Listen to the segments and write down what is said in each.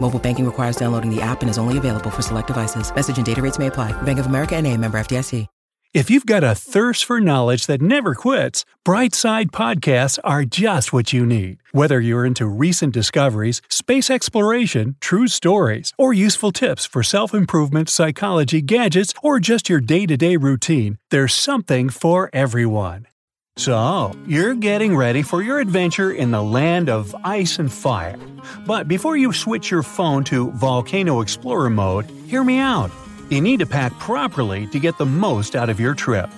Mobile banking requires downloading the app and is only available for select devices. Message and data rates may apply. Bank of America and a member FDIC. If you've got a thirst for knowledge that never quits, Brightside Podcasts are just what you need. Whether you're into recent discoveries, space exploration, true stories, or useful tips for self improvement, psychology, gadgets, or just your day to day routine, there's something for everyone. So, you're getting ready for your adventure in the land of ice and fire. But before you switch your phone to Volcano Explorer mode, hear me out. You need to pack properly to get the most out of your trip.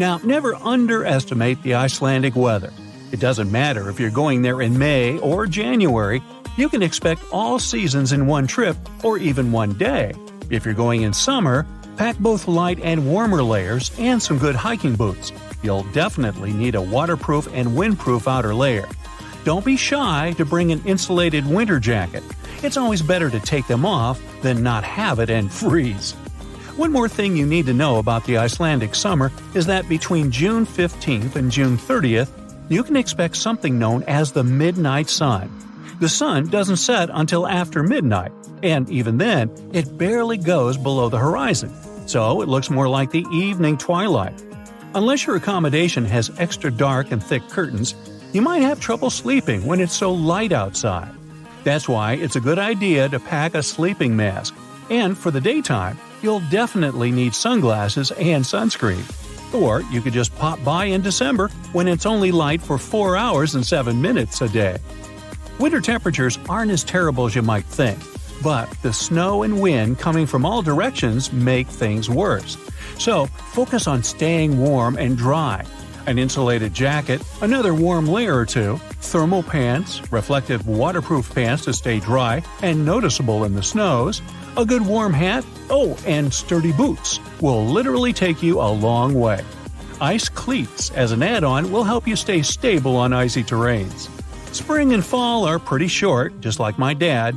Now, never underestimate the Icelandic weather. It doesn't matter if you're going there in May or January, you can expect all seasons in one trip or even one day. If you're going in summer, pack both light and warmer layers and some good hiking boots. You'll definitely need a waterproof and windproof outer layer. Don't be shy to bring an insulated winter jacket. It's always better to take them off than not have it and freeze. One more thing you need to know about the Icelandic summer is that between June 15th and June 30th, you can expect something known as the midnight sun. The sun doesn't set until after midnight, and even then, it barely goes below the horizon, so it looks more like the evening twilight. Unless your accommodation has extra dark and thick curtains, you might have trouble sleeping when it's so light outside. That's why it's a good idea to pack a sleeping mask. And for the daytime, you'll definitely need sunglasses and sunscreen. Or you could just pop by in December when it's only light for 4 hours and 7 minutes a day. Winter temperatures aren't as terrible as you might think, but the snow and wind coming from all directions make things worse. So focus on staying warm and dry. An insulated jacket, another warm layer or two, thermal pants, reflective waterproof pants to stay dry and noticeable in the snows, a good warm hat, oh, and sturdy boots will literally take you a long way. Ice cleats as an add on will help you stay stable on icy terrains. Spring and fall are pretty short, just like my dad.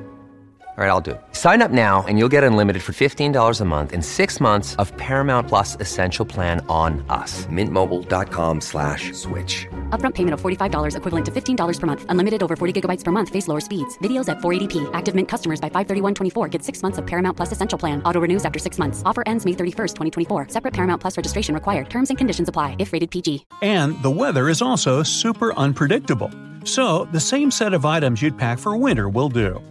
All right, I'll do it. Sign up now and you'll get unlimited for $15 a month in six months of Paramount Plus Essential Plan on us. Mintmobile.com slash switch. Upfront payment of $45 equivalent to $15 per month. Unlimited over 40 gigabytes per month. Face lower speeds. Videos at 480p. Active Mint customers by 531.24 get six months of Paramount Plus Essential Plan. Auto renews after six months. Offer ends May 31st, 2024. Separate Paramount Plus registration required. Terms and conditions apply if rated PG. And the weather is also super unpredictable. So the same set of items you'd pack for winter will do.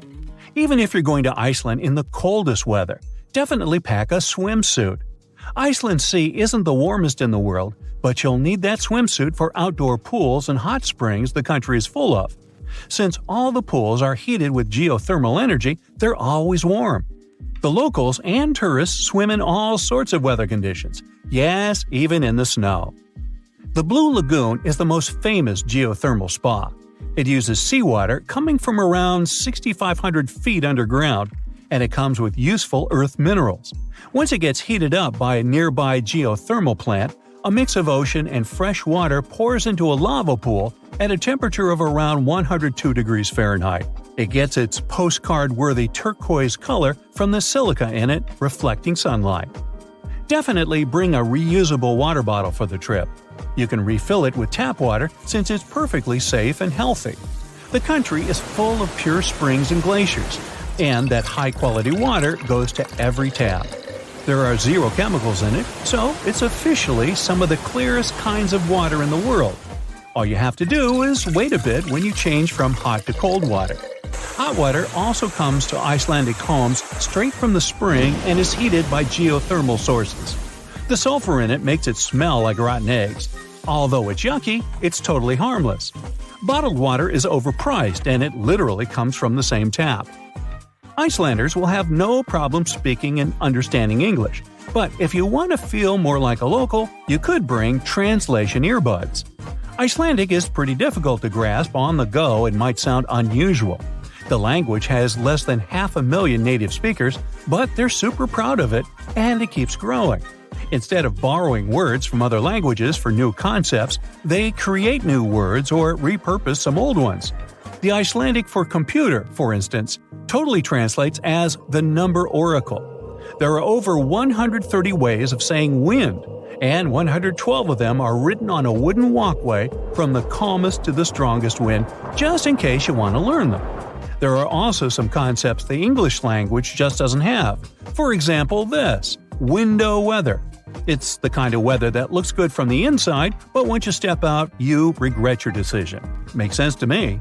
Even if you're going to Iceland in the coldest weather, definitely pack a swimsuit. Iceland's sea isn't the warmest in the world, but you'll need that swimsuit for outdoor pools and hot springs the country is full of. Since all the pools are heated with geothermal energy, they're always warm. The locals and tourists swim in all sorts of weather conditions, yes, even in the snow. The Blue Lagoon is the most famous geothermal spa. It uses seawater coming from around 6,500 feet underground, and it comes with useful earth minerals. Once it gets heated up by a nearby geothermal plant, a mix of ocean and fresh water pours into a lava pool at a temperature of around 102 degrees Fahrenheit. It gets its postcard worthy turquoise color from the silica in it, reflecting sunlight. Definitely bring a reusable water bottle for the trip. You can refill it with tap water since it's perfectly safe and healthy. The country is full of pure springs and glaciers, and that high quality water goes to every tap. There are zero chemicals in it, so it's officially some of the clearest kinds of water in the world. All you have to do is wait a bit when you change from hot to cold water. Hot water also comes to Icelandic homes straight from the spring and is heated by geothermal sources. The sulfur in it makes it smell like rotten eggs. Although it's yucky, it's totally harmless. Bottled water is overpriced and it literally comes from the same tap. Icelanders will have no problem speaking and understanding English, but if you want to feel more like a local, you could bring translation earbuds. Icelandic is pretty difficult to grasp on the go and might sound unusual. The language has less than half a million native speakers, but they're super proud of it, and it keeps growing. Instead of borrowing words from other languages for new concepts, they create new words or repurpose some old ones. The Icelandic for computer, for instance, totally translates as the number oracle. There are over 130 ways of saying wind, and 112 of them are written on a wooden walkway from the calmest to the strongest wind, just in case you want to learn them. There are also some concepts the English language just doesn't have. For example, this window weather. It's the kind of weather that looks good from the inside, but once you step out, you regret your decision. Makes sense to me.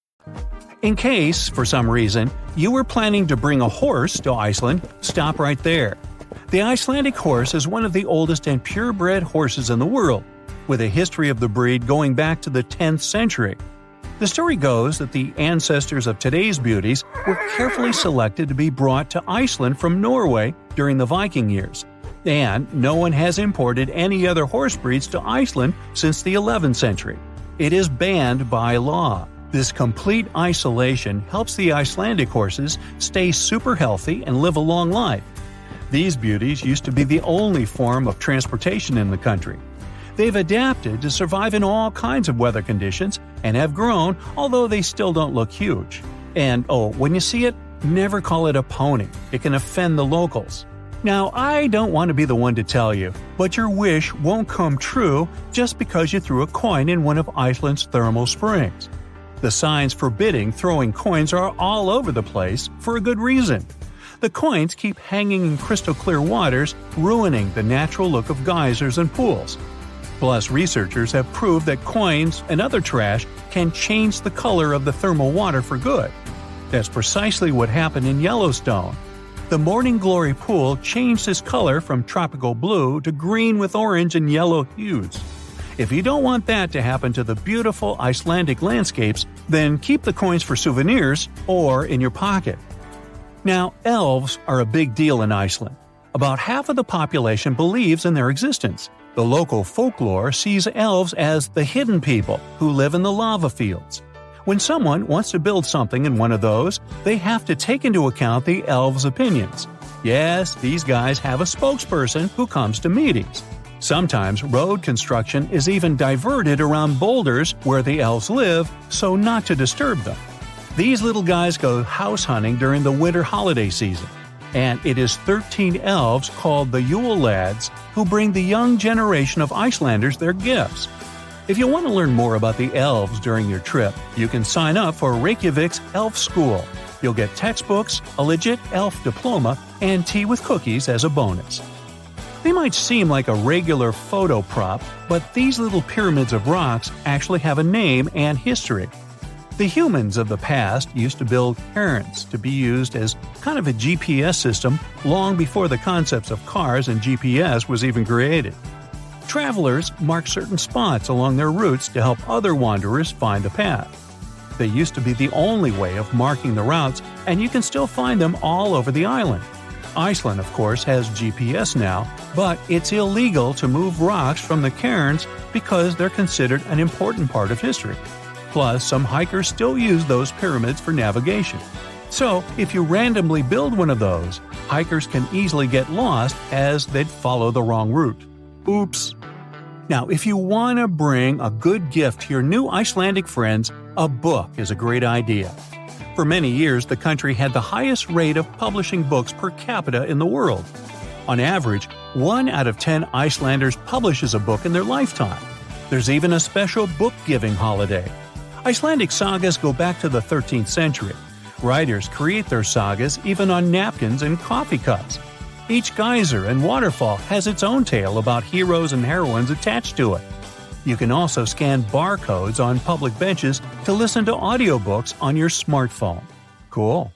In case, for some reason, you were planning to bring a horse to Iceland, stop right there. The Icelandic horse is one of the oldest and purebred horses in the world, with a history of the breed going back to the 10th century. The story goes that the ancestors of today's beauties were carefully selected to be brought to Iceland from Norway during the Viking years, and no one has imported any other horse breeds to Iceland since the 11th century. It is banned by law. This complete isolation helps the Icelandic horses stay super healthy and live a long life. These beauties used to be the only form of transportation in the country. They've adapted to survive in all kinds of weather conditions and have grown, although they still don't look huge. And oh, when you see it, never call it a pony. It can offend the locals. Now, I don't want to be the one to tell you, but your wish won't come true just because you threw a coin in one of Iceland's thermal springs. The signs forbidding throwing coins are all over the place for a good reason. The coins keep hanging in crystal clear waters, ruining the natural look of geysers and pools. Plus, researchers have proved that coins and other trash can change the color of the thermal water for good. That's precisely what happened in Yellowstone. The Morning Glory pool changed its color from tropical blue to green with orange and yellow hues. If you don't want that to happen to the beautiful Icelandic landscapes, then keep the coins for souvenirs or in your pocket. Now, elves are a big deal in Iceland. About half of the population believes in their existence. The local folklore sees elves as the hidden people who live in the lava fields. When someone wants to build something in one of those, they have to take into account the elves' opinions. Yes, these guys have a spokesperson who comes to meetings. Sometimes road construction is even diverted around boulders where the elves live so not to disturb them. These little guys go house hunting during the winter holiday season, and it is 13 elves called the Yule Lads who bring the young generation of Icelanders their gifts. If you want to learn more about the elves during your trip, you can sign up for Reykjavik's Elf School. You'll get textbooks, a legit elf diploma, and tea with cookies as a bonus. They might seem like a regular photo prop, but these little pyramids of rocks actually have a name and history. The humans of the past used to build cairns to be used as kind of a GPS system long before the concepts of cars and GPS was even created. Travelers marked certain spots along their routes to help other wanderers find the path. They used to be the only way of marking the routes, and you can still find them all over the island. Iceland, of course, has GPS now, but it's illegal to move rocks from the cairns because they're considered an important part of history. Plus, some hikers still use those pyramids for navigation. So, if you randomly build one of those, hikers can easily get lost as they'd follow the wrong route. Oops. Now, if you want to bring a good gift to your new Icelandic friends, a book is a great idea. For many years, the country had the highest rate of publishing books per capita in the world. On average, one out of ten Icelanders publishes a book in their lifetime. There's even a special book giving holiday. Icelandic sagas go back to the 13th century. Writers create their sagas even on napkins and coffee cups. Each geyser and waterfall has its own tale about heroes and heroines attached to it. You can also scan barcodes on public benches to listen to audiobooks on your smartphone. Cool.